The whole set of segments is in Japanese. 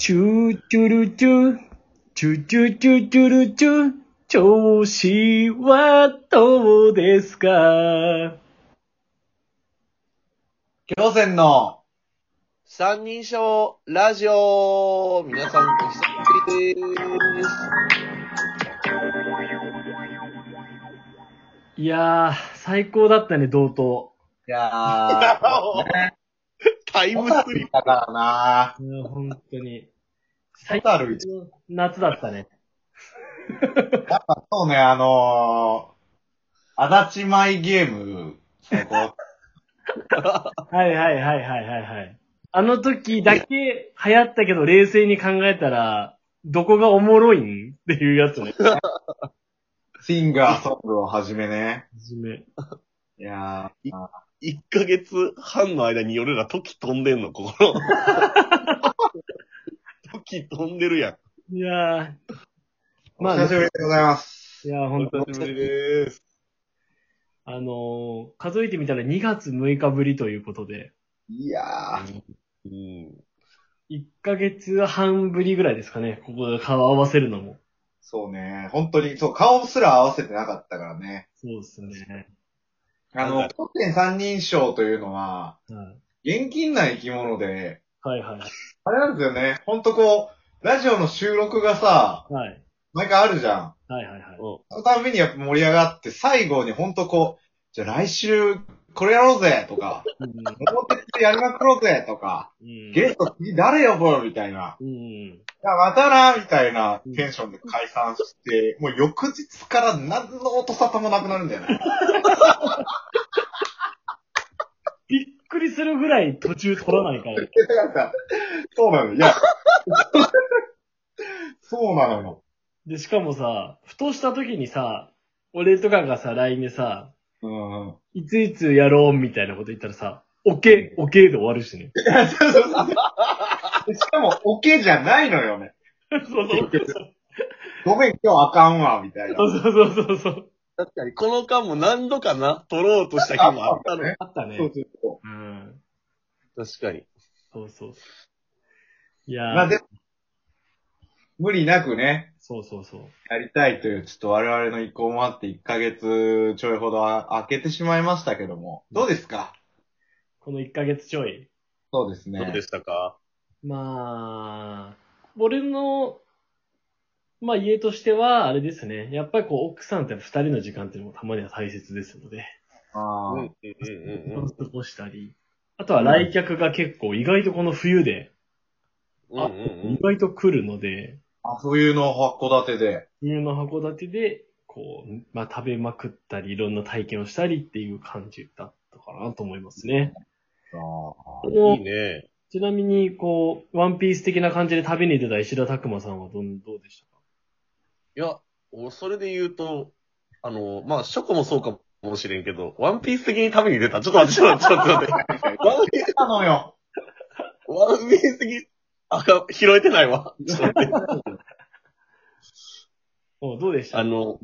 チューチュルチュ、チュチュチュチュルチュ、調子はどうですか？京戦の、三人称ラジオ皆さん、お久しぶりです。いやー、最高だったね、同等。いやー、タイムスリップ。だからないや、本当に。ホタル一夏だったね。やっぱそうね、あのー、足立舞ゲーム、最高。はいはいはいはいはいはい。あの時だけ流行ったけど冷静に考えたら、どこがおもろいんっていうやつね。シンガーソングをはじめね。はじめ。いやー、1ヶ月半の間に俺ら時飛んでんの、ここの。時飛んでるやん。いやー、まあお久しぶりでございます。いやー、おほんと、久しぶりです。あのー、数えてみたら2月6日ぶりということで、いやー、うん。1ヶ月半ぶりぐらいですかね、ここで顔合わせるのも。そうね、本当に、そう、顔すら合わせてなかったからね。そうですね。あの、当店三人称というのは、はい現金な生き物で、はいはい。あれなんですよね、ほんとこう、ラジオの収録がさ、はい。毎回あるじゃん。はいはいはい。うんそのたびにやっぱ盛り上がって、最後にほんとこう、じゃあ来週、これやろうぜとか、うん桃鉄やりまくろうぜとか、うん。ゲスト次誰呼ぼうみたいな。うん。いや、またな、みたいなテンションで解散して、もう翌日から何の音沙汰もなくなるんだよね。びっくりするぐらい途中取らないから。そうなの。いや、そうなのよ。で、しかもさ、ふとした時にさ、俺とかがさ、LINE でさ、うん。いついつやろうみたいなこと言ったらさ、オッケー、オッケーで終わるしね。いや、そうそうそう。しかも、オケじゃないのよね。そうそうそう。ごめん、今日あかんわ、みたいな。そうそうそうそうそう。確かに、この間も何度かな、撮ろうとした日もあったの。ねあったね。そうそうそうん。確かに。そうそう。いや。まあでも、無理なくね、そうそうそう。やりたいという、ちょっと我々の意向もあって1ヶ月ちょいほどあ空けてしまいましたけども、どうですか？この1ヶ月ちょい。そうですね。どうでしたか？まあ、俺の、まあ家としては、あれですね。やっぱりこう、奥さんと二人の時間っていうのもたまには大切ですので、あーうん、うん、うん、うん。過ごしたり。あとは来客が結構意外とこの冬で、うん、うん、うん意。外と来るので、あ冬の函館で。冬の函館で、こう、まあ食べまくったり、いろんな体験をしたりっていう感じだったかなと思いますね。あいいね。ちなみに、こう、ワンピース的な感じで旅に出た石田拓馬さんはどん、どうでしたか？いや、俺それで言うと、あの、まあ、ショコもそうかもしれんけど、ワンピース的に旅に出た？ちょっと待って、ちょっと待って、ちょっと待って。ワンピース、なのよ。ワンピース的、あかん、拾えてないわ。ちょっと待って。おどうでした？あの、はい。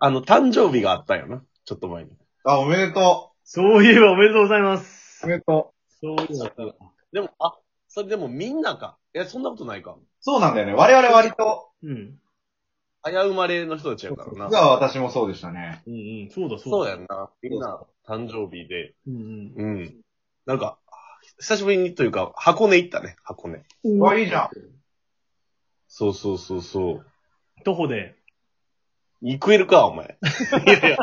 あの、誕生日があったよな。ちょっと前に。あ、おめでとそういえばおめでとうございますう。お。めでとう。そういえばでも、あ、それでもみんなか？いや、そんなことないか？そうなんだよね。我々割と、うん。早生まれの人たちやからな。実は私もそうでしたね。うんうん。そうだそうだ。そうやんな。みんな誕生日で。うんうん。なんか、久しぶりにというか、箱根行ったね、箱根。うん。あ、いいじゃん。そうそうそうそう。徒歩で。行くえるか、お前。いやいや、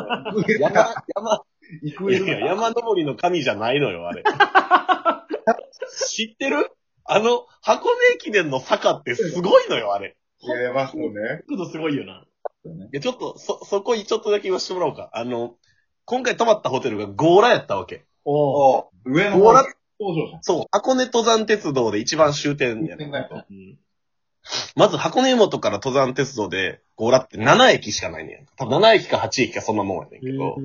山、山、行くえるいやいや、山登りの神じゃないのよ、あれ。知ってる？あの、箱根駅伝の坂ってすごいのよ、あれ。やりますよね。角度すごいよな。いや、ちょっと、そ、そこにちょっとだけ言わせてもらおうか。あの、今回泊まったホテルがゴーラやったわけ。おお上の方ゴーラ、工場じゃん。そう、箱根登山鉄道で一番終点やねんだよ。うん。まず箱根湯本から登山鉄道で、ゴーラって7駅しかないねん。多分7駅か8駅かそんなもんやねんけど、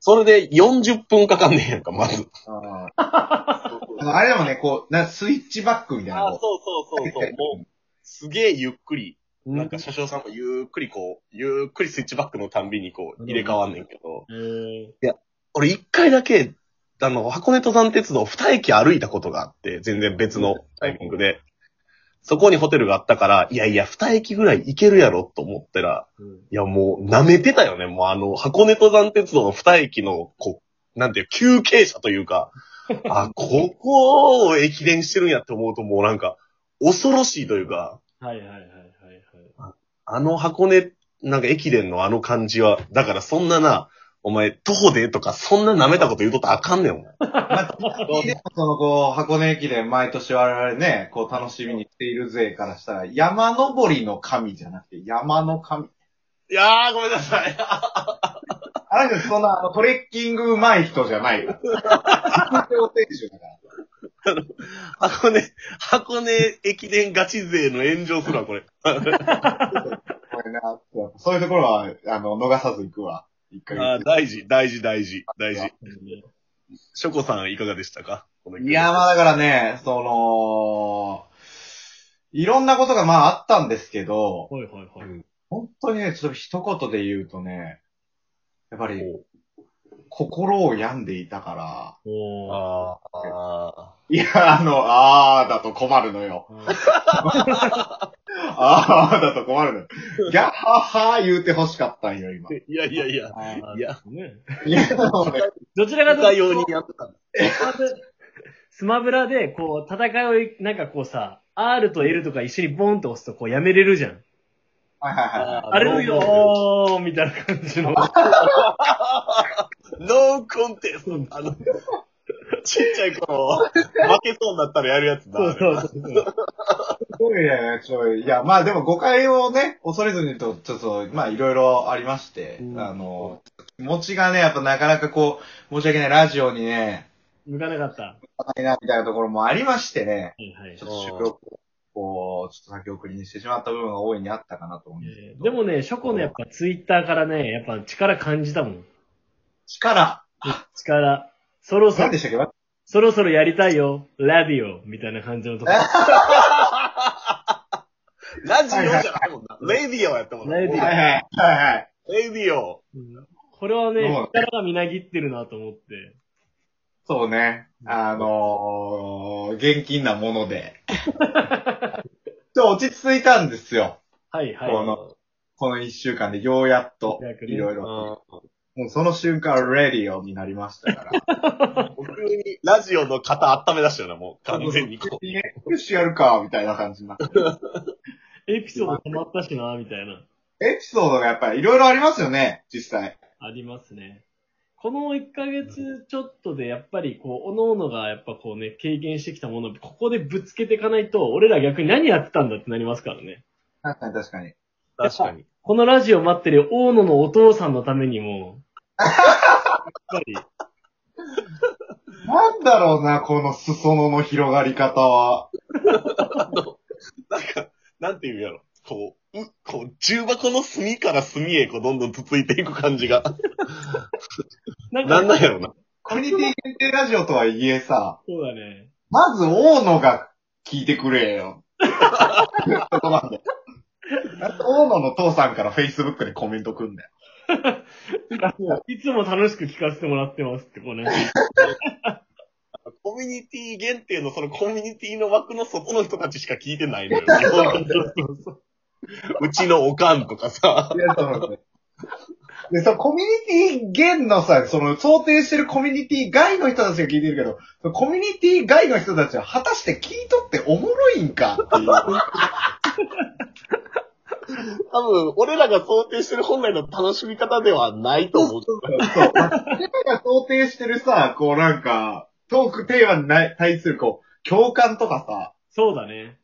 それで40分かかんねんやんか、まず。ああのあれでもね、こう、な、スイッチバックみたいな。そうそうそうそう。もう、すげえゆっくり、うん。なんか車掌さんもゆっくりこう、ゆっくりスイッチバックのたんびにこう、入れ替わんねんけど、えー、俺一回だけ、あの、箱根登山鉄道二駅歩いたことがあって、全然別のタイミングで。そこにホテルがあったから、いやいや、二駅ぐらい行けるやろと思ったら、うんいやもう舐めてたよね。もうあの、箱根登山鉄道の二駅の、こう、なんていう、休憩車というか、あ、ここを駅伝してるんやって思うともうなんか、恐ろしいというか、はいはいはいはいはい。あの箱根、なんか駅伝のあの感じは、だからそんなな、お前、徒歩でとか、そんな舐めたこと言うとったらあかんねん、お前。でもそのこう、箱根駅伝毎年我々ね、こう楽しみにしている勢からしたら、山登りの神じゃなくて山の神。いやー、ごめんなさい。あの人そんなあのトレッキング上手い人じゃないよ。選手だから。箱根、箱根駅伝ガチ勢の炎上するわ、これ。ごめんな。そういうところは、あの、逃さず行くわ。一回あー大事、大事、大事、大事。うんショコさんいかがでしたか？いや、まあだからね、その、いろんなことがまああったんですけど、はいはいはい。本当にね、ちょっと一言で言うとね、やっぱりお心を病んでいたから。あーあいや、あの、あーだと困るのよ。あーだと困るのよ。ギャッハッハー言うて欲しかったんよ、今。ー。いやいやいや。いや、ね。いや、でもねどちらかというとに、やってたんだ。スマブラで、こう、戦いを、なんかこうさ、R と L とか一緒にボンと押すと、こう、やめれるじゃん。はいはいはい。あれるよーみたいな感じの。ノーコンテスト。あの、ちっちゃい頃、負けそうになったらやるやつだ。そうそうそうそう。すごいね、ちょ、いや、まあでも誤解をね、恐れずにと、ちょっと、まあいろいろありまして、うんあの、気持ちがね、やっぱなかなかこう、申し訳ない、ラジオにね、向かなかった。はないな、みたいなところもありましてね、いはいちょっと収録を、こう、ちょっと先送りにしてしまった部分が大いにあったかなと思うんですけど。えーでもね、ショコのやっぱツイッターからね、やっぱ力感じたもん。力、力。そろそろ何で、したっけ？そろそろやりたいよ。ラディオ。みたいな感じのとこ。ラジオじゃないもんな。レディオやったもんな。レディオはいはい。はいはい。レディオ。うんこれはね力がみなぎってるなと思って。そうね。あのー、現金なもので。ちょ、落ち着いたんですよ。はいはい。このこの一週間でようやっとようやく、ねいろいろ。もうその瞬間、レディオになりましたから。急にラジオの型温め出したよな、もう。完全にこう。よし、やるか、みたいな感じになって。エピソード止まったしな、みたいな。エピソードがやっぱりいろいろありますよね、実際。ありますね。この1ヶ月ちょっとで、やっぱりこう、おのおのがやっぱこうね、経験してきたものをここでぶつけていかないと、俺ら逆に何やってたんだってなりますからね。確かに確かに。確かに。このラジオ待ってる大野のお父さんのためにも、やっぱり、なんだろうな、この裾野の広がり方は。なんていうんやろ。こう、う、こう、重箱の隅から隅へこうどんどんつついていく感じが。なんなんなんか、やろな。コミュニティ限定ラジオとはいえさ、そうだね。まず大野が聞いてくれよ。そこなんだよ。大野の父さんから Facebook でコメントくんだよ。いつも楽しく聞かせてもらってますって、こうね。コミュニティ限定のそのコミュニティの枠の外の人たちしか聞いてないのよ。うそうそううちのおかんとかさ。いや、そうね。で、そのコミュニティ限のさ、その想定してるコミュニティ外の人たちが聞いてるけど、そのコミュニティ外の人たちは果たして聞いとっておもろいんかっていう。多分、俺らが想定してる本来の楽しみ方ではないと思う。そう。俺らが想定してるさ、こうなんか、トークテーマにな対するこう、共感とかさ、そうだね。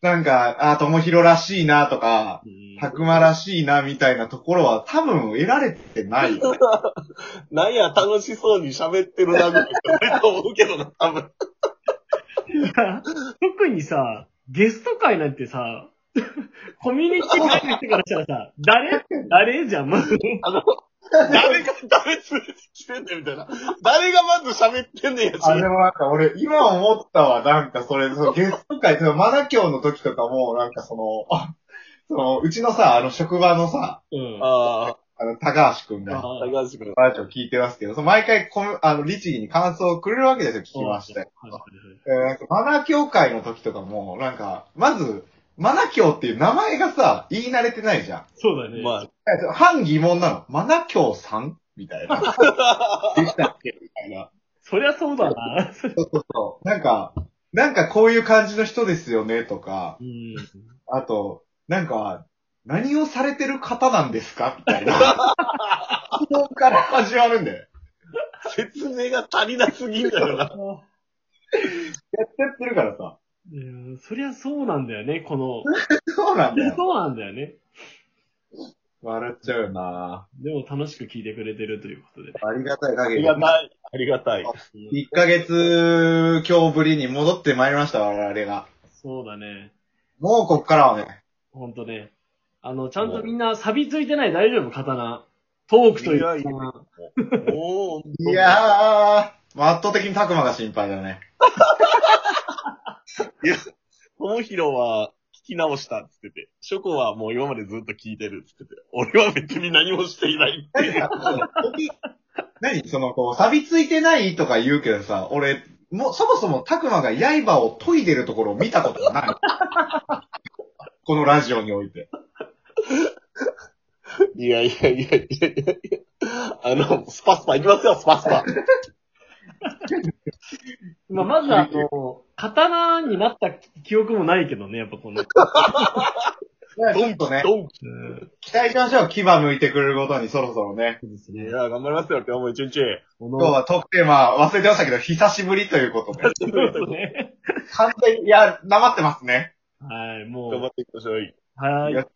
なんか、あ、ともひろらしいなとか、うんたくまらしいなみたいなところは多分得られてないよね。なんや、楽しそうに喋ってるな、ぐらいしかないと思うけどな、多分。特にさ、ゲスト会なんてさ、コミュニティ外の人からしたらさ、誰？誰？じゃん、まず。あの、誰が誰連れてきてんねんみたいな。誰がまず喋ってんねんやし。あ、でもなんか俺、今思ったわ、なんかそれ、そのゲスト会、そのマナ教の時とかも、なんかその、あ、その、うちのさ、あの職場のさ、うん。ああの、高橋くんが、あ高橋くん。ラジオ聞いてますけど、その毎回コメ、あの、律儀に感想をくれるわけですよ、聞きまして。はいはいはいえーなんかマナ協会の時とかも、なんか、まず、マナ協っていう名前がさ、言い慣れてないじゃん。そうだね。まあ、え半疑問なの。マナ協さん？みたいな。できたっけ？みたいな。そりゃそうだな。そうそうそう。なんか、なんかこういう感じの人ですよね、とか、うん。あと、なんか、何をされてる方なんですか？みたいな。質問から始まるんだよ。説明が足りなすぎんだよな。やってやってるからさ。うんそりゃそうなんだよね、この。そうなんだよ。そうなんだよね。笑っちゃうよなでも楽しく聞いてくれてるということで。ありがたいあり限り。がたい。ありがたい。1ヶ月今日ぶりに戻ってまいりました、我々が。そうだね。もうこっからはね、ほんとね。あの、ちゃんとみんな錆びついてない大丈夫？刀。トークといういやいやいやー、まあ圧倒的にたくまが心配だね。ともひろは聞き直したっつってて、ショコはもう今までずっと聞いてるっつってて、俺は別に何もしていないって。何？その、こう、錆びついてないとか言うけどさ、俺、もう、そもそもたくまが刃を研いでるところを見たことがない。このラジオにおいて。いやいやいやいやいやあの、スパスパ行きますよ、スパスパ。まあ、まずあの、刀になった記憶もないけどね、やっぱこの。ちょっとね、ドンうん期待しましょう。牙向いてくれることにそろそろね。そうですね。いや、頑張りますよ、今日も一日。こ今日はトークテーマ忘れてましたけど、久しぶりということで。そうですね。完全に、いや、なまってますね。はい、もう。頑張っていきましょう。はい。や